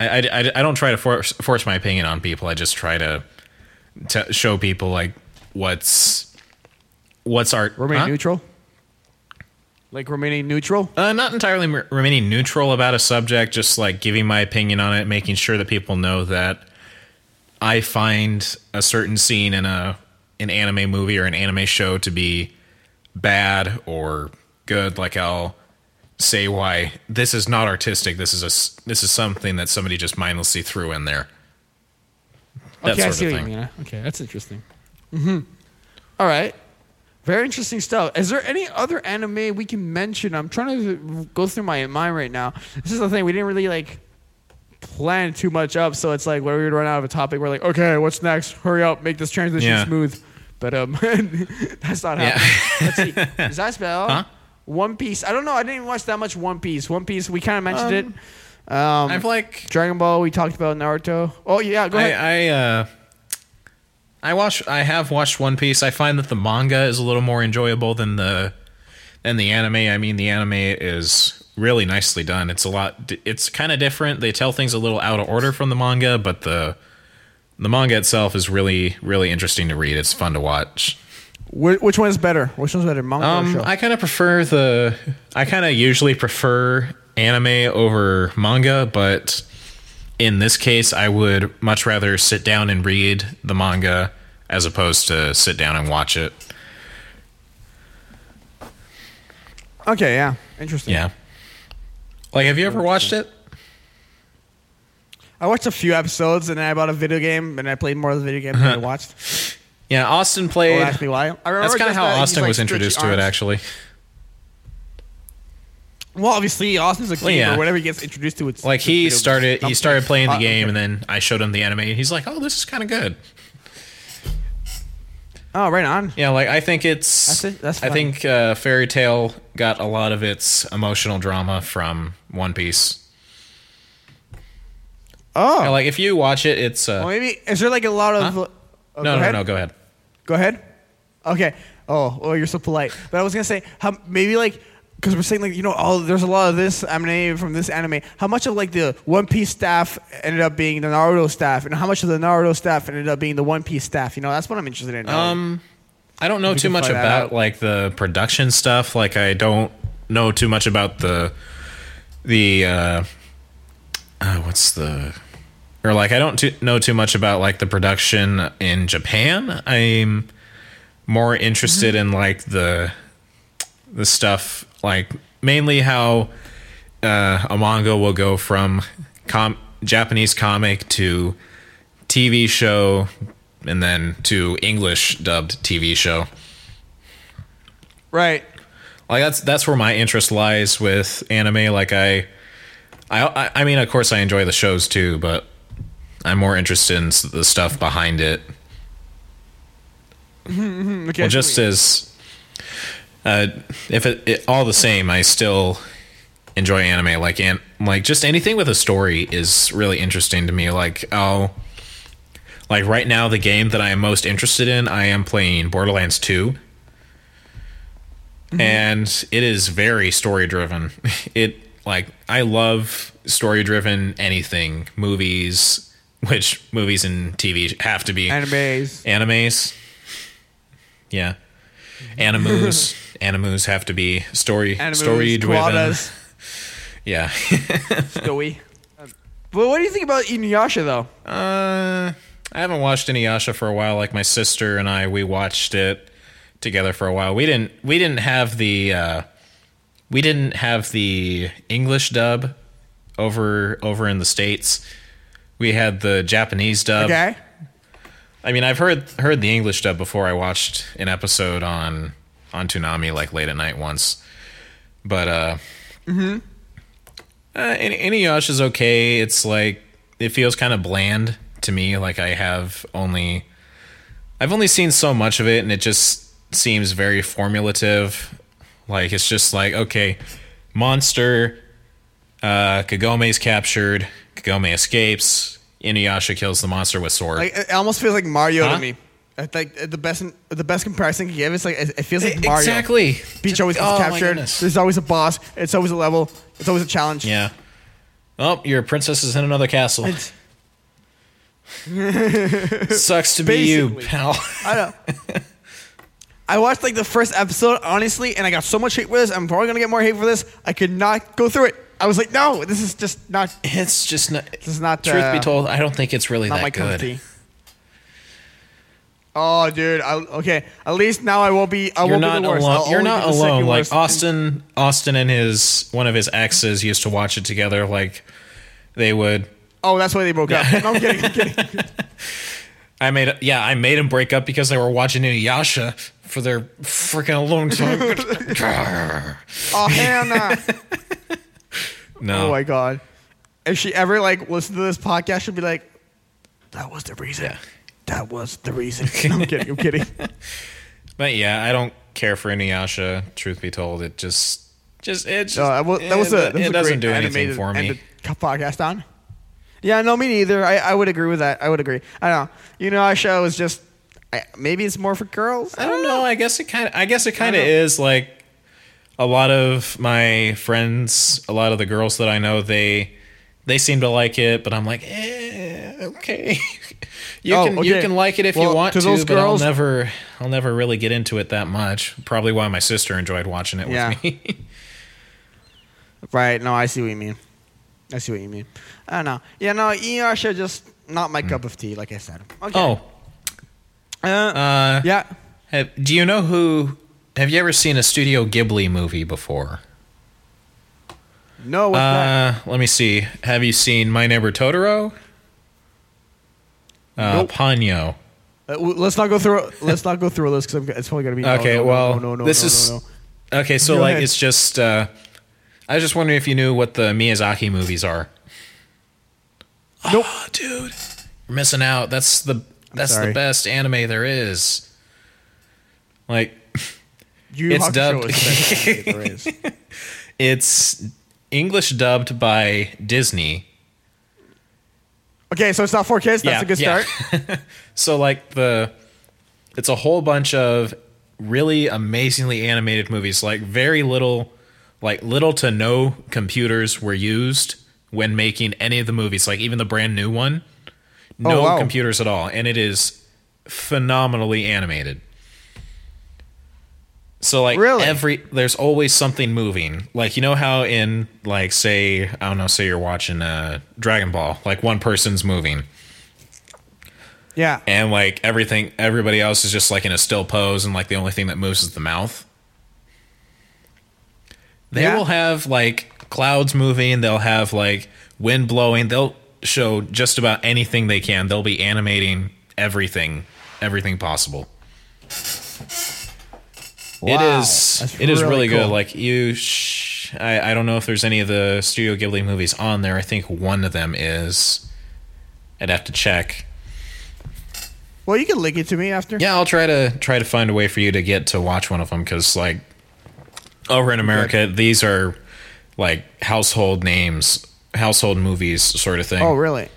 S2: I, I, I, don't try to force force my opinion on people. I just try to to show people like what's what's art
S1: remaining
S2: huh?
S1: neutral. Like remaining neutral.
S2: Uh, not entirely m- remaining neutral about a subject, just like giving my opinion on it, making sure that people know that I find a certain scene in a an anime movie or an anime show to be bad or good. Like I'll say why this is not artistic. This is a this is something that somebody just mindlessly threw in there. That
S1: okay, I
S2: sort
S1: see
S2: of
S1: what you
S2: thing.
S1: mean. Okay, that's interesting. Mm-hmm. All right. Very interesting stuff. Is there any other anime we can mention? I'm trying to go through my mind right now. This is the thing. We didn't really like plan too much up, so it's like when we run out of a topic, we're like, okay, what's next? Hurry up, make this transition
S2: Yeah.
S1: smooth. But um, that's not
S2: Yeah.
S1: happening. Let's see. Does that spell
S2: Huh?
S1: One Piece? I don't know. I didn't even watch that much One Piece. One Piece. We kind of mentioned it. Um,
S2: I've like
S1: Dragon Ball. We talked about Naruto. Oh yeah, go ahead.
S2: I, I uh I watch I have watched One Piece. I find that the manga is a little more enjoyable than the than the anime. I mean, the anime is really nicely done. It's a lot it's kind of different. They tell things a little out of order from the manga, but the the manga itself is really really interesting to read. It's fun to watch.
S1: Which one is better? Which one's better, manga or
S2: Um,
S1: show?
S2: I kind of prefer the. I kind of usually prefer anime over manga, but in this case, I would much rather sit down and read the manga as opposed to sit down and watch it.
S1: okay, yeah, interesting.
S2: Yeah. Like, have you ever watched it?
S1: I watched a few episodes and then I bought a video game and I played more of the video game than I uh-huh. watched.
S2: Yeah, Austin
S1: Oh,
S2: played.
S1: ask me why. I remember
S2: That's kind of how
S1: that
S2: Austin
S1: like,
S2: was introduced to it, actually.
S1: Well, obviously, Austin's a gamer.
S2: Yeah.
S1: Whenever he gets introduced to it,
S2: Like he started, he started playing the game, and
S1: then.
S2: I showed him the anime, and he's like, "Oh, this is kind of good."
S1: Oh, right on.
S2: Yeah, like I think it's.
S1: That's it. That's
S2: I
S1: funny.
S2: think uh, Fairy Tail got a lot of its emotional drama from One Piece.
S1: Oh,
S2: Yeah, like if you watch it, it's. Uh,
S1: well, maybe is there like a lot of?
S2: Huh?
S1: Oh,
S2: no,
S1: go
S2: no,
S1: ahead.
S2: no. Go ahead.
S1: Go ahead. Okay. Oh, oh, you're so polite. But I was gonna say how maybe like because we're saying like you know oh there's a lot of this anime from this anime. How much of like the One Piece staff ended up being the Naruto staff, and how much of the Naruto staff ended up being the One Piece staff? You know, that's what I'm interested in.
S2: Um, I don't know too much about
S1: out.
S2: like the production stuff. Like I don't know too much about the the uh, uh what's the or like I don't too, know too much about like the production in Japan. I'm more interested in like the the stuff like mainly how uh, a manga will go from com- Japanese comic to TV show and then to English dubbed TV show.
S1: right.
S2: Like that's that's where my interest lies with anime. Like I, I, I mean, of course, I enjoy the shows too, but I'm more interested in the stuff behind it.
S1: Okay.
S2: Well, just as uh, if it, it all the same, I still enjoy anime. Like and like just anything with a story is really interesting to me. Like oh, like right now, the game that I am most interested in, I am playing Borderlands Two, and it is very story driven. It like I love story driven anything, movies, which movies and TV have to be
S1: animes.
S2: animes. Yeah, animus. animus have to be story
S1: Animes,
S2: story driven. Yeah.
S1: Stoey. But what do you think about Inuyasha though?
S2: uh, I haven't watched Inuyasha for a while. Like my sister and I, we watched it together for a while. We didn't we didn't have the uh, we didn't have the English dub over over in the states. We had the Japanese dub.
S1: Okay.
S2: I mean, I've heard heard the English dub before. I watched an episode on on Toonami like late at night once, but uh, mm-hmm. uh, Inuyasha's okay. It's like it feels kind of bland to me. Like I have only I've only seen so much of it, and it just seems very formulative. Like it's just like okay, monster, uh, Kagome's captured, Kagome escapes, Inuyasha kills the monster with sword.
S1: Like it almost feels like Mario
S2: Huh?
S1: to me. I think uh, the best the best comparison I can give is like it feels like Mario.
S2: Exactly.
S1: Peach always gets
S2: Oh,
S1: captured. There's always a boss. It's always a level. It's always a challenge.
S2: Yeah. Oh, your princess is in another castle. Sucks to be you, pal.
S1: I know. I watched like the first episode honestly, and I got so much hate for this. I'm probably gonna get more hate for this. I could not go through it. I was like, no, this is just not.
S2: It's just not.
S1: This is not.
S2: Truth
S1: uh,
S2: be told, I don't think it's really that
S1: my cup of
S2: good.
S1: Oh, dude. I, okay. At least now I won't be. I
S2: You're
S1: won't
S2: not
S1: be the worst.
S2: alone. You're not
S1: be the second
S2: alone. Like. Austin, Austin and his one of his exes used to watch it together. Like they would.
S1: Oh, that's why they broke up. No, I'm kidding. I'm kidding.
S2: I made. Yeah, I made him break up because they were watching Inuyasha for their freaking alone time.
S1: Oh, Hannah.
S2: no.
S1: Oh my god. If she ever like listened to this podcast, she'll be like, "That was the reason.
S2: Yeah.
S1: That was the reason." I'm kidding. I'm kidding.
S2: But yeah, I don't care for Inuyasha. Truth be told, it just, just it just,
S1: No, that was, that was
S2: it,
S1: a, that was
S2: it
S1: a
S2: doesn't do anything for me.
S1: podcast on. Yeah, no, me neither. I, I would agree with that. I would agree. I don't know. You know, our show is just I, maybe it's more for girls.
S2: I don't know. I guess it kind of. I guess it kind of is like a lot of my friends, a lot of the girls that I know, they they seem to like it, but I'm like, eh, okay. you
S1: Oh,
S2: can you can like it if
S1: Well,
S2: you want
S1: to
S2: to, but I'll never I'll never really get into it that much. Probably why my sister enjoyed watching it
S1: Yeah.
S2: with me.
S1: Right. No, I see what you mean. I see what you mean. I don't know. Yeah, no, Inuyasha just not my cup of tea, like I said. Okay.
S2: oh,
S1: Uh,
S2: uh,
S1: yeah.
S2: have, do you know who? Have you ever seen a Studio Ghibli movie before?
S1: No?
S2: Uh, let me see. Have you seen My Neighbor Totoro? Uh,
S1: Nope.
S2: Ponyo.
S1: Uh, let's not go through. Let's not go through this because it's probably gonna be.
S2: Okay,
S1: no, no,
S2: well,
S1: no, no, no,
S2: this is okay. So
S1: Go
S2: like,
S1: ahead.
S2: it's just. Uh, I was just wondering if you knew what the Miyazaki movies are.
S1: Nope.
S2: Oh, dude, you're missing out. That's the that's the best anime there is. Like,
S1: Yu
S2: It's
S1: Hakusho
S2: dubbed-
S1: is the best anime there is.
S2: it's English dubbed by Disney.
S1: Okay, so it's not for kids. That's a good start.
S2: so like the it's a whole bunch of really amazingly animated movies like very little like little to no computers were used when making any of the movies like even the brand new one oh, no
S1: Oh, wow.
S2: computers at all and it is phenomenally animated so like
S1: Really?
S2: every there's always something moving. Like you know how in like say I don't know say you're watching uh Dragon Ball, like one person's moving
S1: Yeah.
S2: and like everything everybody else is just like in a still pose and like the only thing that moves is the mouth. They
S1: Yeah.
S2: will have like clouds moving, they'll have like wind blowing, they'll show just about anything they can. They'll be animating everything, everything possible. It
S1: Wow.
S2: is
S1: That's
S2: it is really good.
S1: cool.
S2: Like you sh- I, I don't know if there's any of the Studio Ghibli movies on there. I think one of them is. I'd have to check.
S1: Well, you can link it to me after.
S2: Yeah, I'll try to try to find a way for you to get to watch one of them because, like, over in America, these are like household names, household movies, sort of thing.
S1: Oh, really?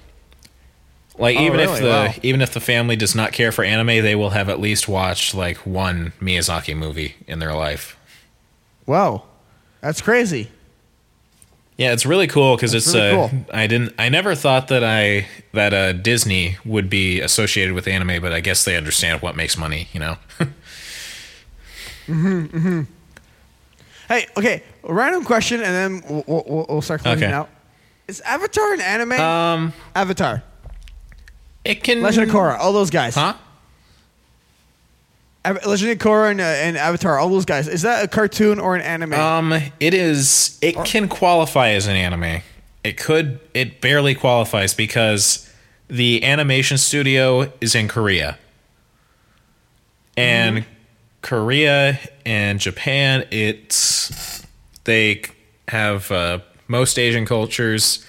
S2: Like
S1: oh,
S2: even if the
S1: Wow.
S2: even if the family does not care for anime, they will have at least watched like one Miyazaki movie in their life.
S1: Wow, that's crazy.
S2: Yeah, it's really cool because it's
S1: really
S2: uh,
S1: cool.
S2: I didn't I never thought that I that uh, Disney would be associated with anime, but I guess they understand what makes money, you know. Mhm. Hmm.
S1: Hey, okay, a random question, and then we'll, we'll, we'll start closing
S2: Okay.
S1: out. Is Avatar an anime?
S2: um,
S1: Avatar.
S2: It can
S1: Legend of Korra, all those guys.
S2: Huh?
S1: Av- Legend of Korra and, uh, and Avatar, all those guys. Is that a cartoon or an anime?
S2: Um, it is. It can qualify as an anime. It could. It barely qualifies because the animation studio is in Korea, and Korea and Japan. It's they have uh, most Asian cultures.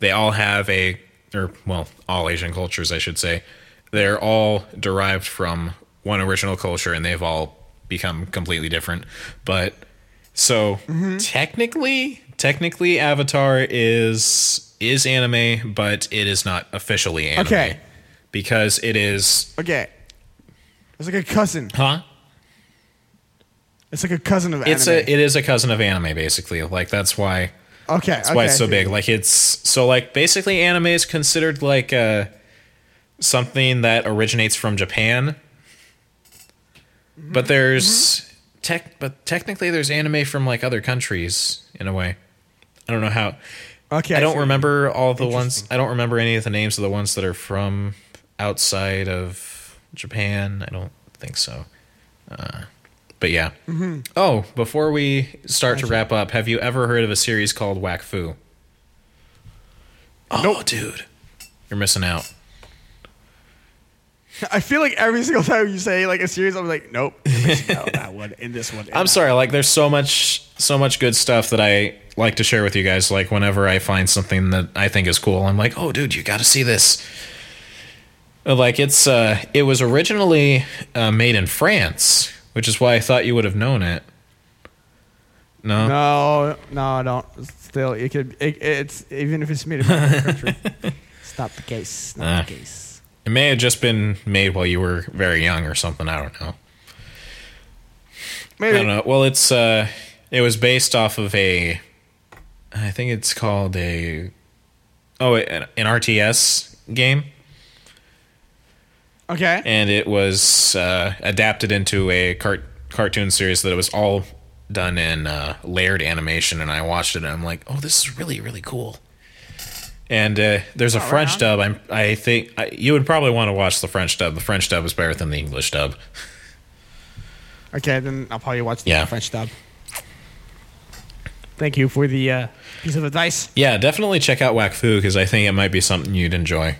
S2: They all have a, or well, all Asian cultures, I should say. They're all derived from one original culture, and they've all become completely different. But so mm-hmm. technically, technically, Avatar is is anime, but it is not officially anime.
S1: Okay.
S2: because it is.
S1: okay. It's like a cousin.
S2: Huh?
S1: It's like a cousin of anime.
S2: It's a it is a cousin of anime basically. Like that's why
S1: okay.
S2: that's why it's so big. Like it's so like basically anime is considered like uh something that originates from Japan. But there's tech but technically there's anime from like other countries in a way. I don't know how
S1: Okay.
S2: I don't
S1: see.
S2: remember all the ones I don't remember any of the names of the ones that are from outside of Japan. I don't think so. Uh, but yeah.
S1: Mm-hmm.
S2: Oh, before we start to wrap up, have you ever heard of a series called Wakfu? Oh, dude. You're missing out.
S1: I feel like every single time you say like a series, I'm like, nope. you're missing out that one in this one. in
S2: I'm
S1: that.
S2: sorry, like there's so much so much good stuff that I like to share with you guys. Like whenever I find something that I think is cool, I'm like, "Oh, dude, you got to see this." Like it's uh it was originally uh, made in France, which is why I thought you would have known it. No.
S1: No, no, I don't. Still, it could. It, it's even if it's made in another country. It's not the case. Not
S2: Ah.
S1: the case.
S2: It may have just been made while you were very young or something, I don't know.
S1: Maybe.
S2: I don't know. Well, it's uh, it was based off of a, I think it's called a, oh, an, an RTS game,
S1: Okay.
S2: and it was uh, adapted into a cart- cartoon series that it was all done in uh, layered animation, and I watched it, and I'm like, oh, this is really really cool. And uh, there's a French dub. I'm, I think I, you would probably want to watch the French dub. The French dub is better than the English dub.
S1: Okay, then I'll probably watch the
S2: Yeah.
S1: French dub. Thank you for the uh, piece of advice.
S2: Yeah, definitely check out Wakfu because I think it might be something you'd enjoy.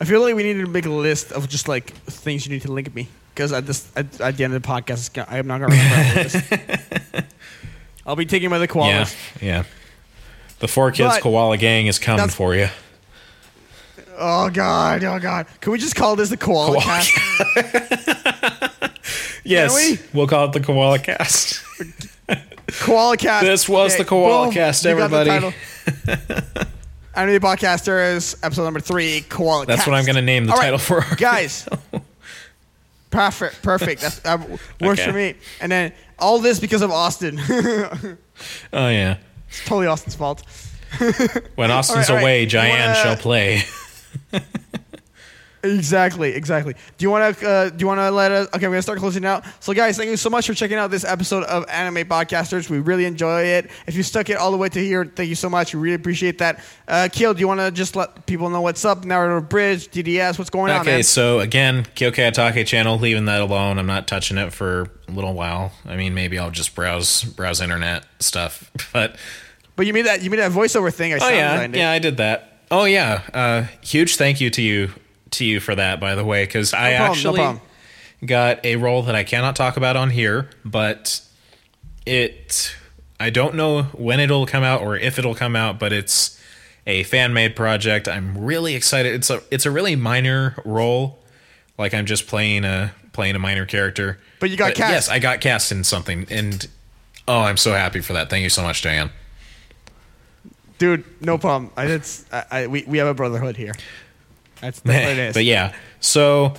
S1: I feel like we need to make a list of just like things you need to link me because at this at, at the end of the podcast, I am not going to remember all this. I'll be taking by the koalas.
S2: Yeah, yeah. The Four Kids
S1: But-
S2: Koala Gang is coming for you.
S1: Oh god, oh god. Can we just call this the koala,
S2: Koala
S1: cast?
S2: Yes,
S1: we?
S2: we'll call it the Koala Cast.
S1: Koala cast.
S2: This was the Koala Cast,
S1: you got the
S2: everybody.
S1: title. Anime Podcasters, episode number three, Koala
S2: That's
S1: Cast.
S2: what I'm going to name the
S1: All right,
S2: title for. our-
S1: guys. Perfect, perfect. That's uh, works
S2: Okay.
S1: for me. And then all this because of Austin.
S2: Oh yeah.
S1: It's totally Austin's fault.
S2: When Austin's
S1: right.
S2: away,
S1: wanna-
S2: shall play.
S1: Exactly, exactly. Do you want to? Uh, do you want to let us? Okay, we're gonna start closing out. So, guys, thank you so much for checking out this episode of Anime Podcasters. We really enjoy it. If you stuck it all the way to here, thank you so much. We really appreciate that. Uh, Keel, do you want to just let people know what's up? Naruto Bridged, DDS, what's going on,
S2: Okay, so again, Kyokai Atake channel, leaving that alone. I'm not touching it for a little while. I mean, maybe I'll just browse browse internet stuff. But
S1: But you made that you made that voiceover thing. I
S2: oh yeah, yeah, I did that. Oh yeah, uh, huge thank you to you to you for that, by the way, because I
S1: problem,
S2: actually
S1: problem.
S2: got a role that I cannot talk about on here, but it I don't know when it'll come out or if it'll come out, but it's a fan made project. I'm really excited. It's a it's a really minor role, like I'm just playing a playing a minor character.
S1: But you got cast.
S2: Yes, I got cast in something, and oh, I'm so happy for that. Thank you so much, Diane.
S1: Dude, no problem. I, it's, I, I, we, we have a brotherhood here. That's, what it is.
S2: but yeah, so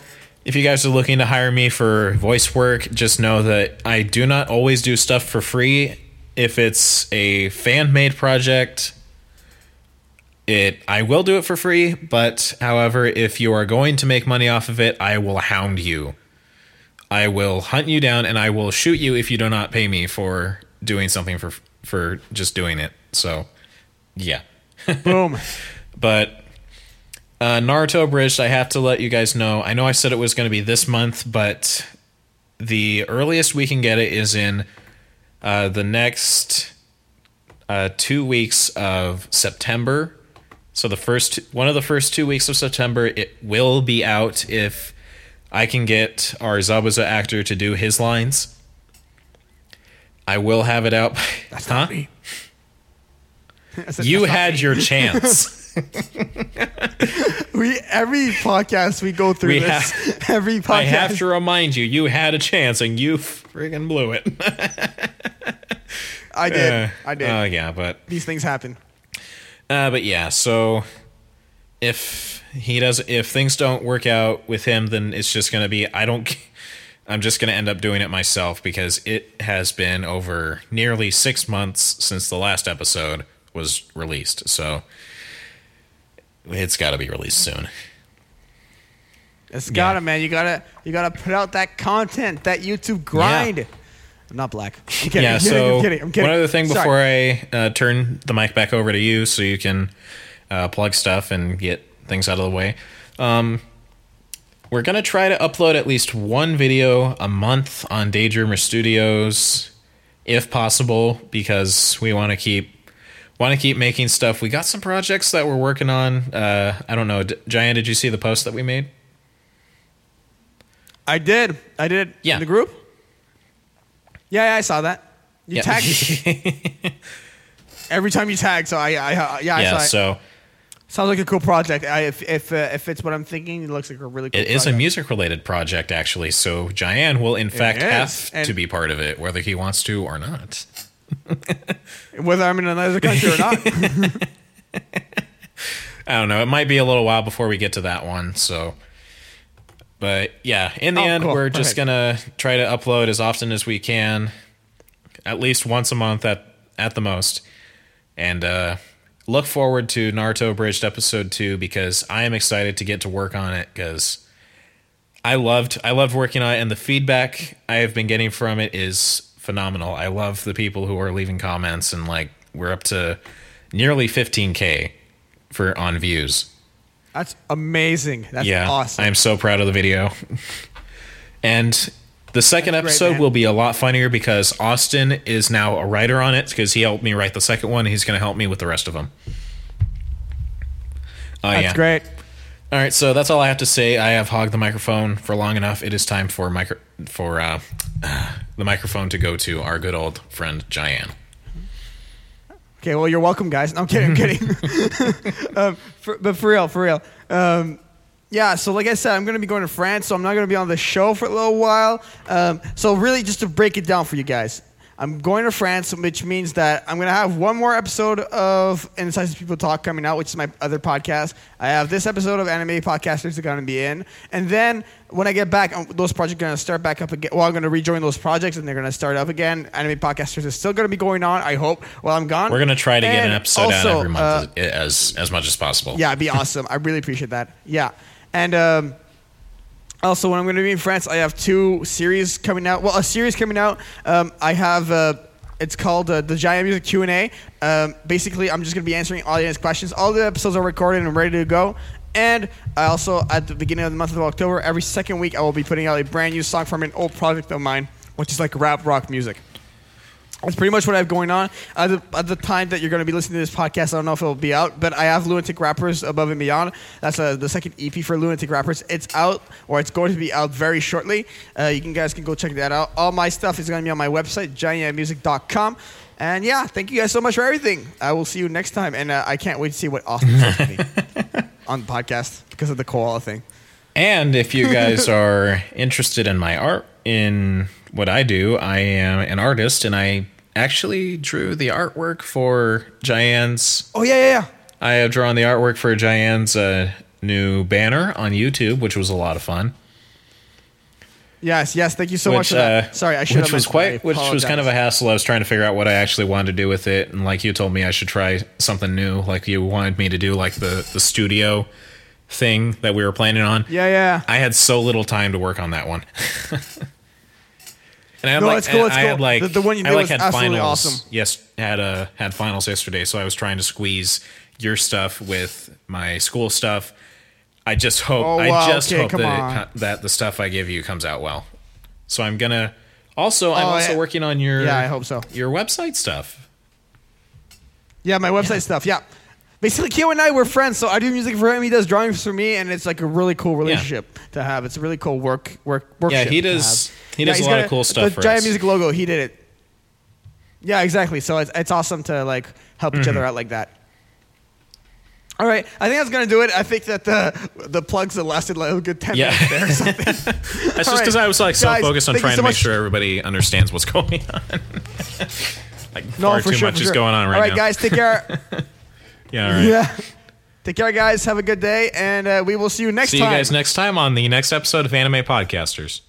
S2: if you guys are looking to hire me for voice work, just know that I do not always do stuff for free. If it's a fan made project, it I will do it for free, but however, if you are going to make money off of it, I will hound you. I will hunt you down and I will shoot you if you do not pay me for doing something for for just doing it. So, yeah.
S1: Boom.
S2: But Uh, Naruto Bridged, I have to let you guys know. I know I said it was going to be this month, but the earliest we can get it is in uh, the next uh, two weeks of September. So the first one of the first two weeks of September, it will be out if I can get our Zabuza actor to do his lines. I will have it out.
S1: That's
S2: huh?
S1: not me.
S2: You had
S1: me."
S2: your chance.
S1: We every podcast we go through
S2: We
S1: this. every podcast.
S2: I have to remind you, you had a chance and you friggin' blew it.
S1: I did.
S2: Uh,
S1: I did.
S2: Oh yeah, but
S1: These things happen.
S2: uh, but yeah. So if he does, if things don't work out with him, then it's just gonna be I don't. I'm just gonna end up doing it myself because it has been over nearly six months since the last episode was released. So it's got to be released soon.
S1: It's gotta,
S2: Yeah.
S1: man. You gotta, you gotta put out that content, that YouTube grind. I'm not black. I'm kidding.
S2: yeah.
S1: I'm kidding.
S2: so
S1: I'm kidding. I'm kidding.
S2: one other thing
S1: Sorry.
S2: before I uh, turn the mic back over to you, so you can uh, plug stuff and get things out of the way. Um, we're gonna try to upload at least one video a month on Daydreamer Studios, if possible, because we want to keep want to keep making stuff. We got some projects that we're working on. Uh, I don't know, D- Giant. Did you see the post that we made?
S1: I did. I did.
S2: Yeah.
S1: In the group. Yeah, yeah, I saw that. You
S2: Yeah.
S1: tagged me. every time you tag. So I, I, I yeah, I
S2: yeah.
S1: saw it.
S2: So
S1: Sounds like a cool project. I, if if uh, if it's what I'm thinking, it looks like a really cool.
S2: It is a music related project, actually. So Giant will, in fact,
S1: is.
S2: have
S1: And-
S2: to be part of it, whether he wants to or not.
S1: whether I'm in another country or not.
S2: I don't know. It might be a little while before we get to that one. So, but yeah, in the
S1: Oh,
S2: end,
S1: cool.
S2: we're just gonna try to upload as often as we can, at least once a month at at the most, and uh, look forward to Naruto Bridged episode two because I am excited to get to work on it because. I loved I loved working on it and the feedback I have been getting from it is phenomenal. I love the people who are leaving comments and like we're up to nearly 15k for on views.
S1: That's amazing. That's
S2: yeah.
S1: awesome.
S2: I'm so proud of the video. and the second
S1: That's
S2: episode
S1: man.
S2: will be a lot funnier because Austin is now a writer on it because he helped me write the second one. He's going to help me with the rest of them. Oh
S1: That's
S2: yeah.
S1: great.
S2: All right, so that's all I have to say. I have hogged the microphone for long enough. It is time for micro for uh, the microphone to go to our good old friend Giant.
S1: Okay, well, you're welcome, guys. No, I'm kidding. I'm kidding. um, for, but for real, for real. Um, yeah, so like I said, I'm going to be going to France, so I'm not going to be on the show for a little while. Um, so, really, just to break it down for you guys, I'm going to France, which means that I'm going to have one more episode of Insights People Talk coming out, which is my other podcast. I have this episode of Anime Podcasters are going to be in. And then when I get back, um, those projects are going to start back up again. Well, I'm going to rejoin those projects and they're going to start up again. Anime Podcasters is still going to be going on, I hope, while I'm gone.
S2: We're gonna try to get an
S1: And
S2: episode out
S1: also,
S2: every
S1: uh,
S2: month as as much as possible.
S1: yeah, it'd be awesome. I really appreciate that. Yeah, and um, also when I'm going to be in France, I have two series coming out. Well, a series coming out. Um, I have. Uh, it's called uh, the Giant Music Q and A. Um, basically, I'm just going to be answering audience questions. All the episodes are recorded and ready to go. And I also, at the beginning of the month of October, every second week, I will be putting out a brand new song from an old project of mine, which is like rap rock music. That's pretty much what I have going on. At the, at the time that you're going to be listening to this podcast, I don't know if it'll be out, but I have Lunatic Rappers Above and Beyond. That's uh, the second EP for Lunatic Rappers. It's out, or it's going to be out very shortly. Uh, you can guys can go check that out. All my stuff is going to be on my website, giantmusic.com. And yeah, thank you guys so much for everything. I will see you next time, and uh, I can't wait to see what Austin says to me on the podcast because of the koala thing.
S2: And if you guys are interested in my art, in what I do, I am an artist, and I actually drew the artwork for Giant's.
S1: Oh yeah, yeah, yeah.
S2: I have drawn the artwork for Giant's uh, new banner on YouTube, which was a lot of fun.
S1: Yes, yes. Thank you so much
S2: which,
S1: for that.
S2: uh,
S1: Sorry, I should
S2: which
S1: have
S2: was quite, which was kind of a hassle. I was trying to figure out what I actually wanted to do with it, and like you told me, I should try something new. Like you wanted me to do, like the the studio thing that we were planning on.
S1: Yeah, yeah.
S2: I had so little time to work on that one. and I had
S1: No,
S2: like,
S1: it's cool, it's
S2: I had
S1: cool.
S2: like
S1: The- the one you
S2: I
S1: did
S2: like
S1: was
S2: had
S1: absolutely
S2: finals.
S1: awesome.
S2: Yes, had uh had finals yesterday, so I was trying to squeeze your stuff with my school stuff, I just hope
S1: Oh,
S2: I just
S1: okay,
S2: hope that it that the stuff I give you comes out well. So I'm gonna. Also, I'm
S1: Oh,
S2: also
S1: yeah.
S2: working on your.
S1: Yeah, I hope so.
S2: Your website stuff.
S1: Yeah, my website stuff. Yeah. Basically, Keo and I were friends, so I do music for him. He does drawings for me, and it's like a really cool relationship to have. It's a really cool work work work.
S2: Yeah, he does-. He does
S1: he's
S2: a lot
S1: got
S2: of cool stuff
S1: The
S2: for
S1: giant
S2: us.
S1: music logo, he did it. Yeah, exactly. So it's it's awesome to like help each
S2: Mm-hmm.
S1: other out like that. All right, I think that's gonna do it. I think that the the plugs that lasted like a good ten
S2: Yeah.
S1: minutes there or something.
S2: That's just
S1: right.
S2: because I was like so
S1: Guys,
S2: focused on trying
S1: so
S2: to make sure everybody understands what's going on. like
S1: no,
S2: far too
S1: sure.
S2: much is
S1: sure.
S2: going on right now.
S1: All right,
S2: now.
S1: guys, take care.
S2: Yeah, all right.
S1: yeah, take care, guys. Have a good day, and uh, we will see you next
S2: See you
S1: time.
S2: guys next time on the next episode of Anime Podcasters.